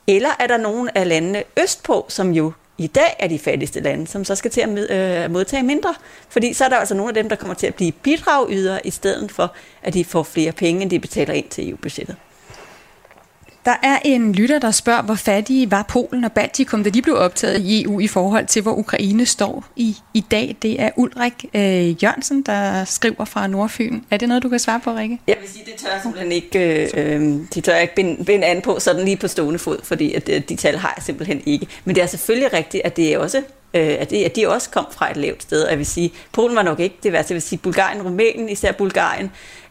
Eller er der nogen af landene østpå, som jo i dag er de fattigste lande, som så skal til at øh, modtage mindre? Fordi så er der altså nogle af dem, der kommer til at blive bidragydere, i stedet for, at de får flere penge, end de betaler ind til EU-budgettet. Der er en lytter, der spørger, hvor fattige var Polen og Baltikum, da de blev optaget i EU i forhold til, hvor Ukraine står i, i dag. Det er Ulrik øh, Jørgensen, der skriver fra Nordfyn. Er det noget, du kan svare på, Rikke? Jeg vil sige, det tør jeg simpelthen ikke, øh, øh de tør jeg ikke binde, binde an på sådan lige på stående fod, fordi at, øh, de tal har jeg simpelthen ikke. Men det er selvfølgelig rigtigt, at det er også øh, at, det, at de også kom fra et lavt sted. Og jeg vil sige, Polen var nok ikke det værste. Jeg vil sige, Bulgarien, Rumænien, især Bulgarien,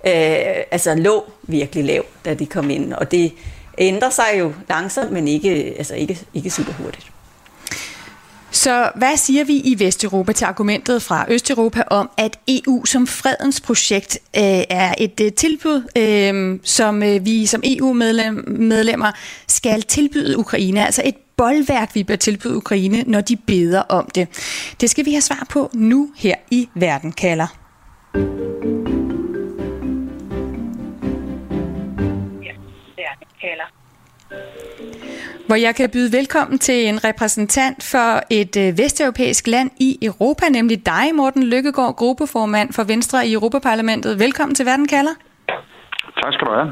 øh, altså lå virkelig lav, da de kom ind. Og det, ændrer sig jo langsomt, men ikke, altså ikke, ikke super hurtigt. Så hvad siger vi i Vesteuropa til argumentet fra Østeuropa om, at EU som fredens projekt øh, er et øh, tilbud, øh, som øh, vi som EU-medlemmer skal tilbyde Ukraine, altså et boldværk, vi bør tilbyde Ukraine, når de beder om det. Det skal vi have svar på nu her i Verden kalder. Kalder. Hvor jeg kan byde velkommen til en repræsentant for et øh, vesteuropæisk land i Europa, nemlig dig, Morten Lykkegaard, gruppeformand for Venstre i Europaparlamentet. Velkommen til Verden kalder. Tak skal du have.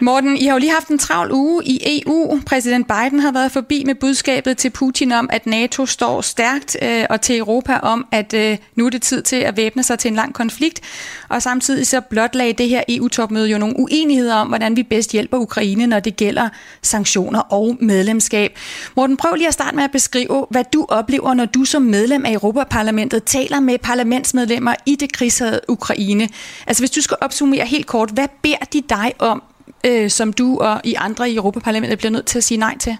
Morten, I har jo lige haft en travl uge i EU. Præsident Biden har været forbi med budskabet til Putin om, at NATO står stærkt, øh, og til Europa om, at øh, nu er det tid til at væbne sig til en lang konflikt. Og samtidig så blotlagde det her EU-topmøde jo nogle uenigheder om, hvordan vi bedst hjælper Ukraine, når det gælder sanktioner og medlemskab. Morten, prøv lige at starte med at beskrive, hvad du oplever, når du som medlem af Europaparlamentet taler med parlamentsmedlemmer i det krigshade Ukraine. Altså hvis du skal opsummere helt kort, hvad beder de dig om øh, som du og I andre i Europaparlamentet bliver nødt til at sige nej til?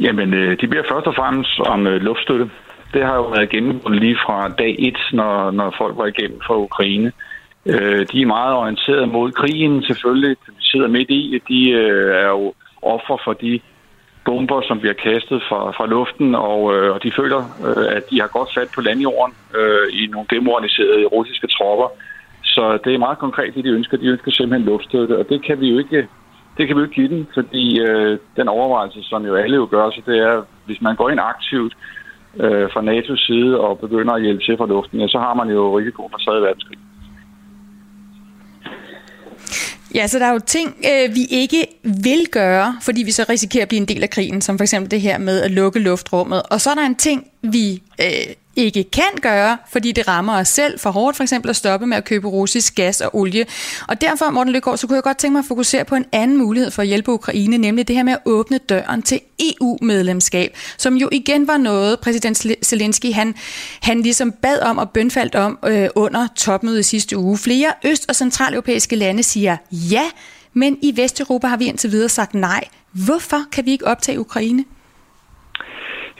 Jamen, øh, de beder først og fremmest om øh, luftstøtte. Det har jo været gennemgået lige fra dag 1, når, når folk var igennem fra Ukraine. Øh, de er meget orienteret mod krigen, selvfølgelig. De sidder midt i. De øh, er jo offer for de bomber, som bliver kastet fra, fra luften, og, øh, og de føler, øh, at de har godt fat på landjorden øh, i nogle demoraliserede russiske tropper. Så det er meget konkret, det de ønsker. De ønsker simpelthen luftstøtte, og det kan vi jo ikke, det kan vi jo ikke give dem, fordi øh, den overvejelse, som jo alle jo gør, så det er, hvis man går ind aktivt øh, fra NATO's side og begynder at hjælpe til fra luften, ja, så har man jo risiko for 3. verdenskrig. Ja, så der er jo ting, øh, vi ikke vil gøre, fordi vi så risikerer at blive en del af krigen, som for eksempel det her med at lukke luftrummet. Og så er der en ting, vi øh, ikke kan gøre, fordi det rammer os selv for hårdt, for eksempel at stoppe med at købe russisk gas og olie. Og derfor, Morten Løkgaard, så kunne jeg godt tænke mig at fokusere på en anden mulighed for at hjælpe Ukraine, nemlig det her med at åbne døren til EU-medlemskab, som jo igen var noget, præsident Zelensky, han, han ligesom bad om og bønfaldt om øh, under topmødet sidste uge. Flere øst- og centraleuropæiske lande siger ja, men i Vesteuropa har vi indtil videre sagt nej. Hvorfor kan vi ikke optage Ukraine?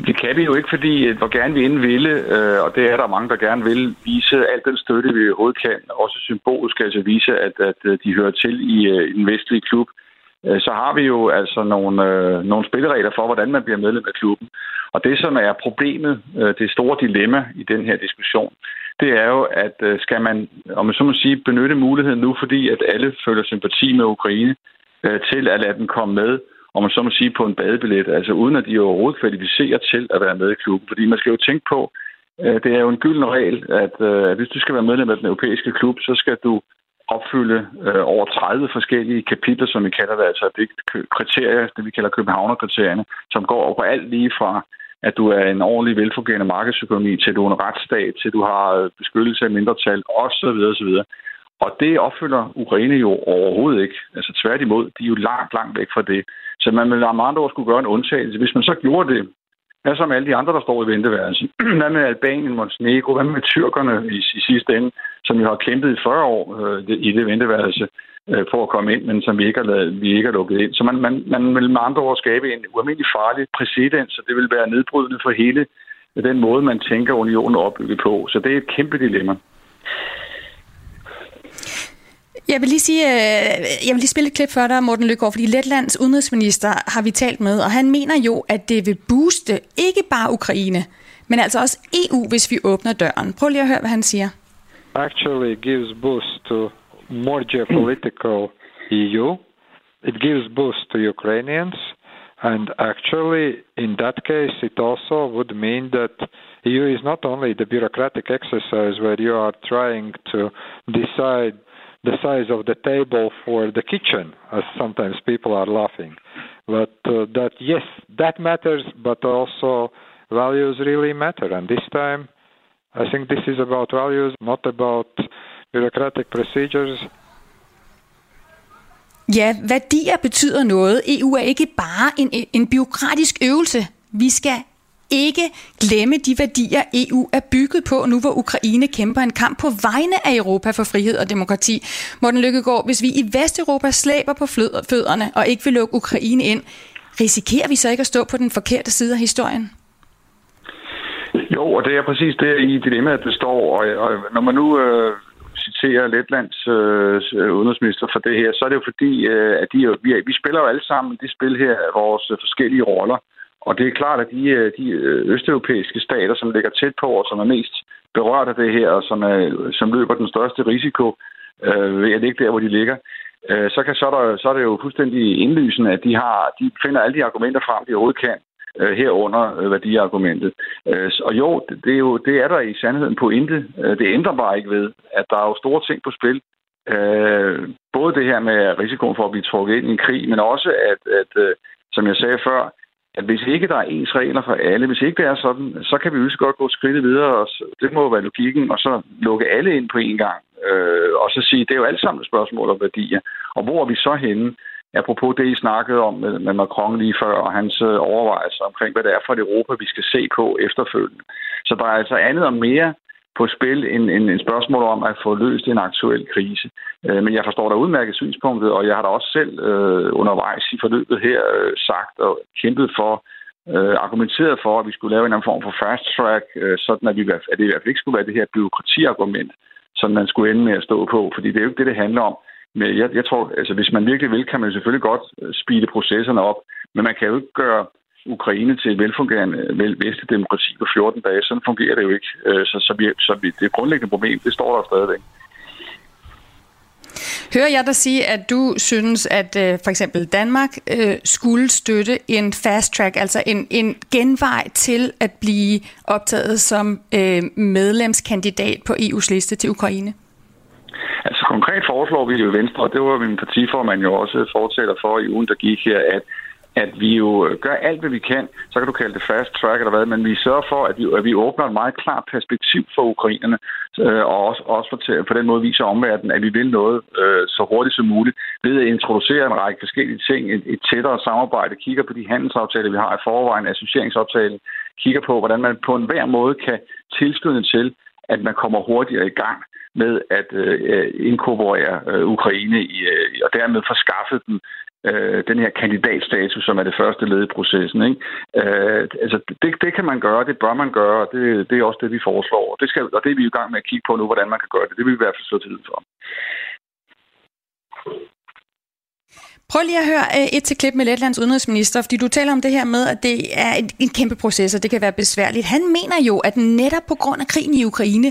Det kan vi jo ikke, fordi øh, hvor gerne vi end ville, øh, og det er der mange, der gerne vil, vise al den støtte, vi overhovedet kan, også symbolisk, altså vise, at, at øh, de hører til i, øh, i den vestlige klub, øh, så har vi jo altså nogle, nogle spilleregler for, hvordan man bliver medlem af klubben. Og det, som er problemet, det store dilemma i den her diskussion, det er jo, at skal man, om man så må sige, benytte muligheden nu, fordi at alle føler sympati med Ukraine, til at lade den komme med, om man så må sige, på en badebillet, altså uden at de overhovedet kvalificerer til at være med i klubben. Fordi man skal jo tænke på, øh, det er jo en gylden regel, at øh, hvis du skal være medlem af den europæiske klub, så skal du opfylde øh, over 30 forskellige kapitler, som vi kalder det, altså det kriterier, det vi kalder Københavner-kriterierne, som går over alt lige fra, at du er en ordentlig velfungerende markedsøkonomi, til du er en retsstat, til du har beskyttelse af mindretal, osv. osv. Og det opfylder Ukraine jo overhovedet ikke. Altså tværtimod, de er jo langt, langt væk fra det. Så man vil med andre ord skulle gøre en undtagelse. Hvis man så gjorde det, Hvad så med alle de andre, der står i venteværelsen? Hvad med Albanien, Montenegro? Hvad med tyrkerne i, i sidste ende, som jo har kæmpet i 40 år øh, i det venteværelse øh, for at komme ind, men som vi ikke har, lavet, vi ikke har lukket ind. Så man, man, man vil med andre ord skabe en ualmindelig farlig præcedens, så det vil være nedbrydende for hele den måde, man tænker unionen opbygget på. Så det er et kæmpe dilemma. Jeg vil lige sige, øh, jeg vil lige spille et klip for dig, Morten Løkgaard, fordi Letlands udenrigsminister har vi talt med, og han mener jo, at det vil booste ikke bare Ukraine, men altså også EU, hvis vi åbner døren. Prøv lige at høre, hvad han siger. Actually gives boost to more geopolitical EU. It gives boost to Ukrainians. And actually, in that case, it also would mean that EU is not only the bureaucratic exercise where you are trying to decide the size of the table for the kitchen, as sometimes people are laughing. But uh, that, yes, that matters, but also values really matter. And this time, I think this is about values, not about bureaucratic procedures. Ja, værdier betyder noget. EU er ikke bare en, en byråkratisk øvelse. Vi skal ikke glemme de værdier, EU er bygget på, nu hvor Ukraine kæmper en kamp på vegne af Europa for frihed og demokrati. Morten Lykkegaard, hvis vi i Vesteuropa slæber på fødderne og ikke vil lukke Ukraine ind, risikerer vi så ikke at stå på den forkerte side af historien? Jo, og det er præcis det i dilemmaet, det står. Og, og når man nu øh, citerer Letlands øh, udenrigsminister for det her, så er det jo fordi, øh, at de, vi, vi spiller jo alle sammen det spil her vores forskellige roller. Og det er klart, at de, øh, de øh, østeuropæiske stater, som ligger tæt på og som er mest berørt af det her, og som, er, som løber den største risiko øh, ved at ligge der, hvor de ligger, øh, så, kan, så, er der, så er det jo fuldstændig indlysende, at de, har, de finder alle de argumenter frem, de overhovedet kan, øh, herunder øh, værdiargumentet. Øh, og jo det, er jo, det er der i sandheden på intet. Det ændrer bare ikke ved, at der er jo store ting på spil. Øh, både det her med risikoen for at blive trukket ind i en krig, men også, at, at øh, som jeg sagde før, at hvis ikke der er ens regler for alle, hvis ikke det er sådan, så kan vi jo godt gå skridtet videre, og det må jo være logikken, og så lukke alle ind på en gang, øh, og så sige, det er jo alt sammen et spørgsmål om værdier. Og hvor er vi så henne? Apropos det, I snakkede om med, med Macron lige før, og hans øh, overvejelser omkring, hvad det er for et Europa, vi skal se på efterfølgende. Så der er altså andet og mere på spil end, end en spørgsmål om at få løst en aktuel krise. Øh, men jeg forstår da udmærket synspunktet, og jeg har da også selv øh, undervejs i forløbet her øh, sagt og kæmpet for, øh, argumenteret for, at vi skulle lave en anden form for fast track, øh, sådan at, vi, at det i hvert fald ikke skulle være det her byråkratiargument, som man skulle ende med at stå på, fordi det er jo ikke det, det handler om. Men jeg, jeg tror, altså hvis man virkelig vil, kan man selvfølgelig godt øh, speede processerne op, men man kan jo ikke gøre Ukraine til et velfungerende vestligt demokrati på 14 dage. Sådan fungerer det jo ikke. Øh, så, så, vi, så vi, det grundlæggende problem, det står der stadigvæk. Hører jeg dig sige, at du synes, at øh, for eksempel Danmark øh, skulle støtte en fast track, altså en, en genvej til at blive optaget som øh, medlemskandidat på EU's liste til Ukraine? Altså konkret foreslår vi jo i Venstre, og det var min partiformand jo også fortæller for i ugen, der gik her, at at vi jo øh, gør alt, hvad vi kan. Så kan du kalde det fast track eller hvad, men vi sørger for, at vi, at vi åbner et meget klart perspektiv for ukrainerne, øh, og også, også for, på den måde viser omverdenen, at vi vil noget øh, så hurtigt som muligt ved at introducere en række forskellige ting, et, et tættere samarbejde, kigger på de handelsaftaler, vi har i forvejen, associeringsaftalen, kigger på, hvordan man på enhver måde kan tilskynde til, at man kommer hurtigere i gang med at øh, inkorporere øh, Ukraine i, øh, og dermed få skaffet dem øh, den her kandidatstatus, som er det første led i processen. Ikke? Øh, altså, det, det kan man gøre, det bør man gøre, og det, det er også det, vi foreslår. Det skal, og det er vi i gang med at kigge på nu, hvordan man kan gøre det. Det vil vi i hvert fald slå til for. Prøv lige at høre øh, et til klip med Letlands udenrigsminister, fordi du taler om det her med, at det er en, en kæmpe proces, og det kan være besværligt. Han mener jo, at netop på grund af krigen i Ukraine,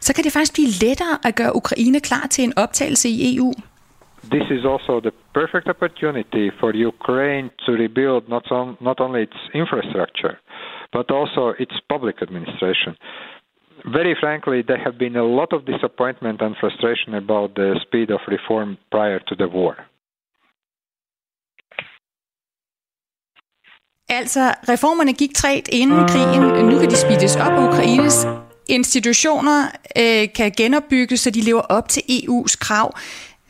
så kan det faktisk blive lettere at gøre Ukraine klar til en optagelse i EU. This is also the perfect opportunity for Ukraine to rebuild not, on, not only its infrastructure, but also its public administration. Very frankly, there have been a lot of disappointment and frustration about the speed of reform prior to the war. Altså, reformerne gik træt inden krigen. Nu kan de speedes op, Ukraines institutioner øh, kan genopbygges, så de lever op til EU's krav.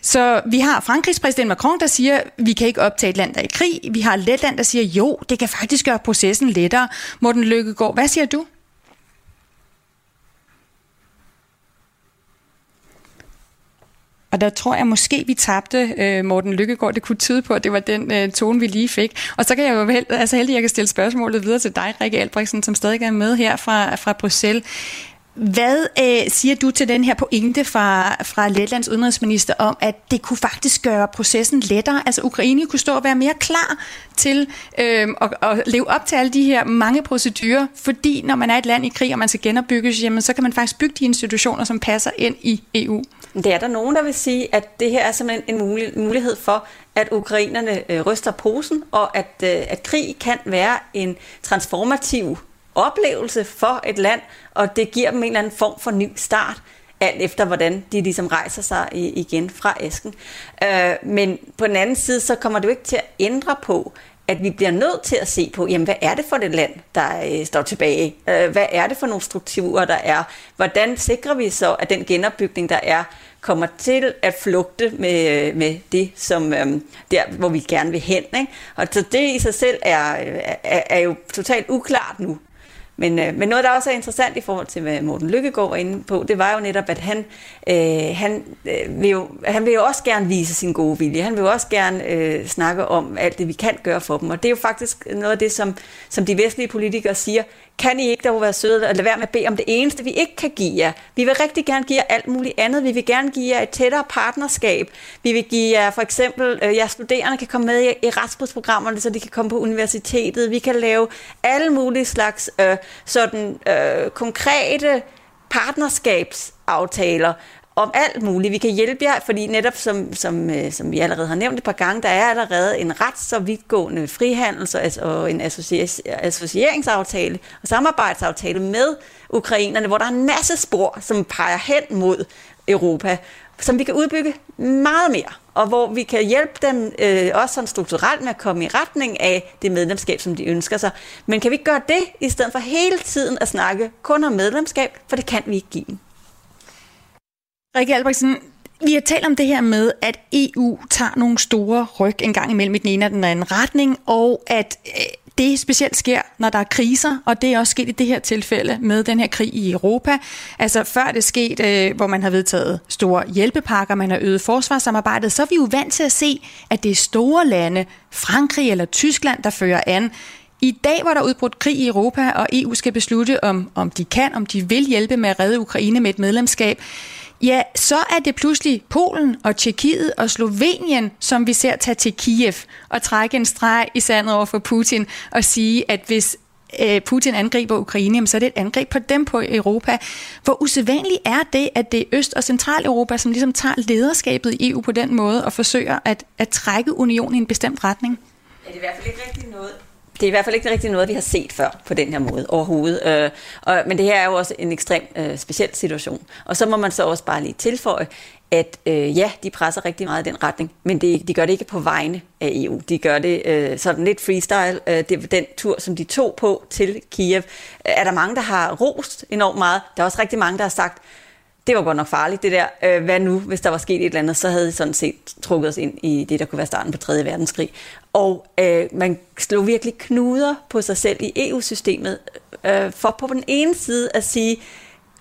Så vi har Frankrigs præsident Macron, der siger, vi kan ikke optage et land, der er i krig. Vi har Letland, der siger, jo, det kan faktisk gøre processen lettere. Morten Lykkegaard, hvad siger du? Og der tror jeg måske, vi tabte øh, Morten Lykkegaard. Det kunne tyde på, at det var den øh, tone, vi lige fik. Og så kan jeg jo held, altså heldig, at jeg kan stille spørgsmålet videre til dig, Rikke Albrechtsen, som stadig er med her fra, fra Bruxelles. Hvad øh, siger du til den her pointe fra, fra Letlands udenrigsminister om, at det kunne faktisk gøre processen lettere? Altså Ukraine kunne stå og være mere klar til øh, at, at leve op til alle de her mange procedurer, fordi når man er et land i krig, og man skal genopbygges, jamen, så kan man faktisk bygge de institutioner, som passer ind i EU. Det er der nogen, der vil sige, at det her er simpelthen en mulighed for, at ukrainerne øh, ryster posen, og at, øh, at krig kan være en transformativ oplevelse for et land, og det giver dem en eller anden form for ny start, alt efter hvordan de ligesom rejser sig igen fra asken. Øh, men på den anden side, så kommer det jo ikke til at ændre på, at vi bliver nødt til at se på, jamen hvad er det for et land, der øh, står tilbage? Øh, hvad er det for nogle strukturer, der er? Hvordan sikrer vi så, at den genopbygning, der er, kommer til at flugte med, øh, med det, som øh, der, hvor vi gerne vil hen. Ikke? Og så det i sig selv er, øh, er, er jo totalt uklart nu. Men, øh, men noget, der også er interessant i forhold til, hvad Morten Lykkegaard var inde på, det var jo netop, at han, øh, han, øh, vil jo, han vil jo også gerne vise sin gode vilje. Han vil jo også gerne øh, snakke om alt det, vi kan gøre for dem. Og det er jo faktisk noget af det, som, som de vestlige politikere siger, kan I ikke dog være søde og lade være med at bede om det eneste, vi ikke kan give jer? Vi vil rigtig gerne give jer alt muligt andet. Vi vil gerne give jer et tættere partnerskab. Vi vil give jer for eksempel, øh, jeres studerende kan komme med i Erasmus-programmerne, så de kan komme på universitetet. Vi kan lave alle mulige slags øh, sådan øh, konkrete partnerskabsaftaler, om alt muligt. Vi kan hjælpe jer, fordi netop som, som, øh, som vi allerede har nævnt et par gange, der er allerede en ret så vidtgående frihandels- og en associeringsaftale og samarbejdsaftale med ukrainerne, hvor der er en masse spor, som peger hen mod Europa, som vi kan udbygge meget mere, og hvor vi kan hjælpe dem øh, også sådan strukturelt med at komme i retning af det medlemskab, som de ønsker sig. Men kan vi ikke gøre det, i stedet for hele tiden at snakke kun om medlemskab, for det kan vi ikke give dem. Rikke Albrechtsen, vi har talt om det her med, at EU tager nogle store ryg en gang imellem i den ene og den anden retning, og at øh, det specielt sker, når der er kriser, og det er også sket i det her tilfælde med den her krig i Europa. Altså før det skete, øh, hvor man har vedtaget store hjælpepakker, man har øget forsvarssamarbejdet, så er vi jo vant til at se, at det er store lande, Frankrig eller Tyskland, der fører an. I dag var der udbrudt krig i Europa, og EU skal beslutte, om, om de kan, om de vil hjælpe med at redde Ukraine med et medlemskab ja, så er det pludselig Polen og Tjekkiet og Slovenien, som vi ser tage til Kiev og trække en streg i sandet over for Putin og sige, at hvis øh, Putin angriber Ukraine, så er det et angreb på dem på Europa. Hvor usædvanligt er det, at det er Øst- og Centraleuropa, som ligesom tager lederskabet i EU på den måde og forsøger at, at trække unionen i en bestemt retning? Ja, det er i hvert fald ikke rigtig noget, det er i hvert fald ikke rigtig noget, vi har set før på den her måde overhovedet. Øh, og, men det her er jo også en ekstrem øh, speciel situation. Og så må man så også bare lige tilføje, at øh, ja, de presser rigtig meget i den retning, men det, de gør det ikke på vegne af EU. De gør det øh, sådan lidt freestyle. Øh, det den tur, som de tog på til Kiev, øh, er der mange, der har rost enormt meget. Der er også rigtig mange, der har sagt, det var godt nok farligt, det der. Øh, hvad nu, hvis der var sket et eller andet, så havde de sådan set trukket os ind i det, der kunne være starten på 3. verdenskrig. Og øh, man slog virkelig knuder på sig selv i EU-systemet, øh, for på den ene side at sige,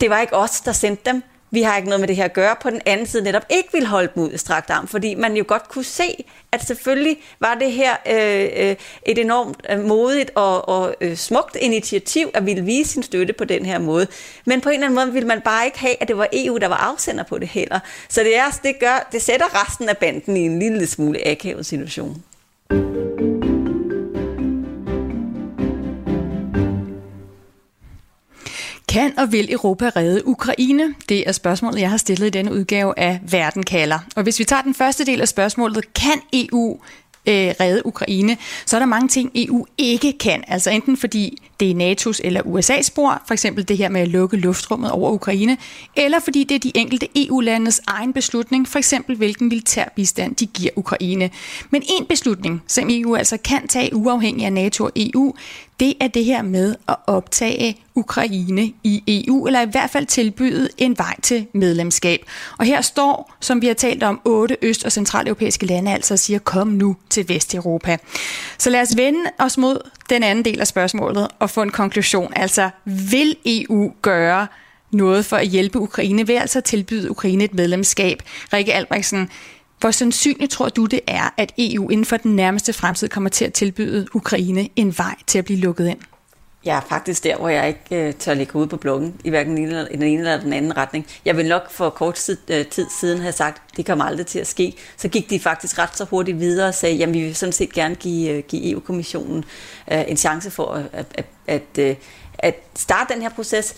det var ikke os, der sendte dem, vi har ikke noget med det her at gøre, på den anden side netop ikke vil holde dem ud i strakt arm, fordi man jo godt kunne se, at selvfølgelig var det her øh, øh et enormt øh, modigt og, og øh, smukt initiativ at ville vise sin støtte på den her måde. Men på en eller anden måde ville man bare ikke have, at det var EU, der var afsender på det heller. Så det, er, det, gør, det sætter resten af banden i en lille smule akavet situation. Kan og vil Europa redde Ukraine? Det er spørgsmålet, jeg har stillet i denne udgave af Verden kalder. Og hvis vi tager den første del af spørgsmålet, kan EU øh, redde Ukraine, så er der mange ting, EU ikke kan. Altså enten fordi det er NATO's eller USA's spor, for eksempel det her med at lukke luftrummet over Ukraine, eller fordi det er de enkelte EU-landes egen beslutning, for eksempel hvilken militær bistand de giver Ukraine. Men en beslutning, som EU altså kan tage uafhængig af NATO og EU, det er det her med at optage Ukraine i EU, eller i hvert fald tilbyde en vej til medlemskab. Og her står, som vi har talt om, otte øst- og centraleuropæiske lande altså siger, kom nu til Vesteuropa. Så lad os vende os mod den anden del af spørgsmålet og få en konklusion. Altså, vil EU gøre noget for at hjælpe Ukraine ved altså at tilbyde Ukraine et medlemskab? Rikke Albrechtsen, hvor sandsynligt tror du det er, at EU inden for den nærmeste fremtid kommer til at tilbyde Ukraine en vej til at blive lukket ind? Jeg er faktisk der, hvor jeg ikke øh, tør ligge ude på blokken, i hverken den ene, den ene eller den anden retning. Jeg vil nok for kort tid, øh, tid siden have sagt, det kommer aldrig til at ske. Så gik de faktisk ret så hurtigt videre og sagde, jamen vi vil sådan set gerne give, øh, give EU-kommissionen en chance for at, at, at, at starte den her proces.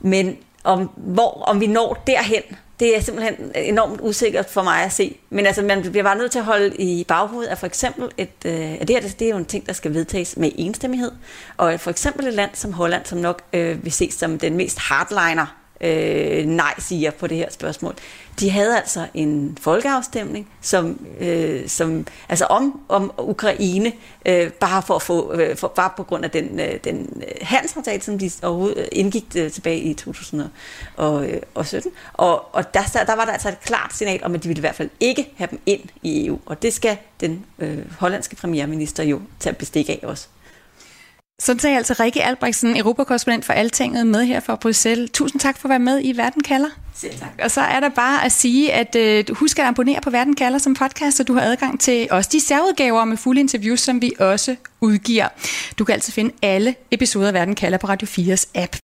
Men om, hvor, om vi når derhen, det er simpelthen enormt usikkert for mig at se. Men altså, man bliver bare nødt til at holde i baghovedet, at for eksempel, et, øh, at det her det er jo en ting, der skal vedtages med enstemmighed. Og for eksempel et land som Holland, som nok øh, vil ses som den mest hardliner øh, nej siger på det her spørgsmål. De havde altså en folkeafstemning, som, øh, som altså om, om Ukraine, øh, bare for at få, øh, for, bare på grund af den, øh, den øh, handelsaftale, som de overhovedet øh, indgik øh, tilbage i 2017. Øh, og, og der, der var der altså et klart signal om, at de ville i hvert fald ikke have dem ind i EU, og det skal den øh, hollandske premierminister jo tage bestik af også. Så sagde altså Rikke Albrechtsen, europakorrespondent for Altinget, med her fra Bruxelles. Tusind tak for at være med i Verden kalder. Selv tak. Og så er der bare at sige, at øh, husk at abonnere på Verden kalder som podcast, så du har adgang til også de særudgaver med fulde interviews, som vi også udgiver. Du kan altså finde alle episoder af Verden kalder på Radio 4's app.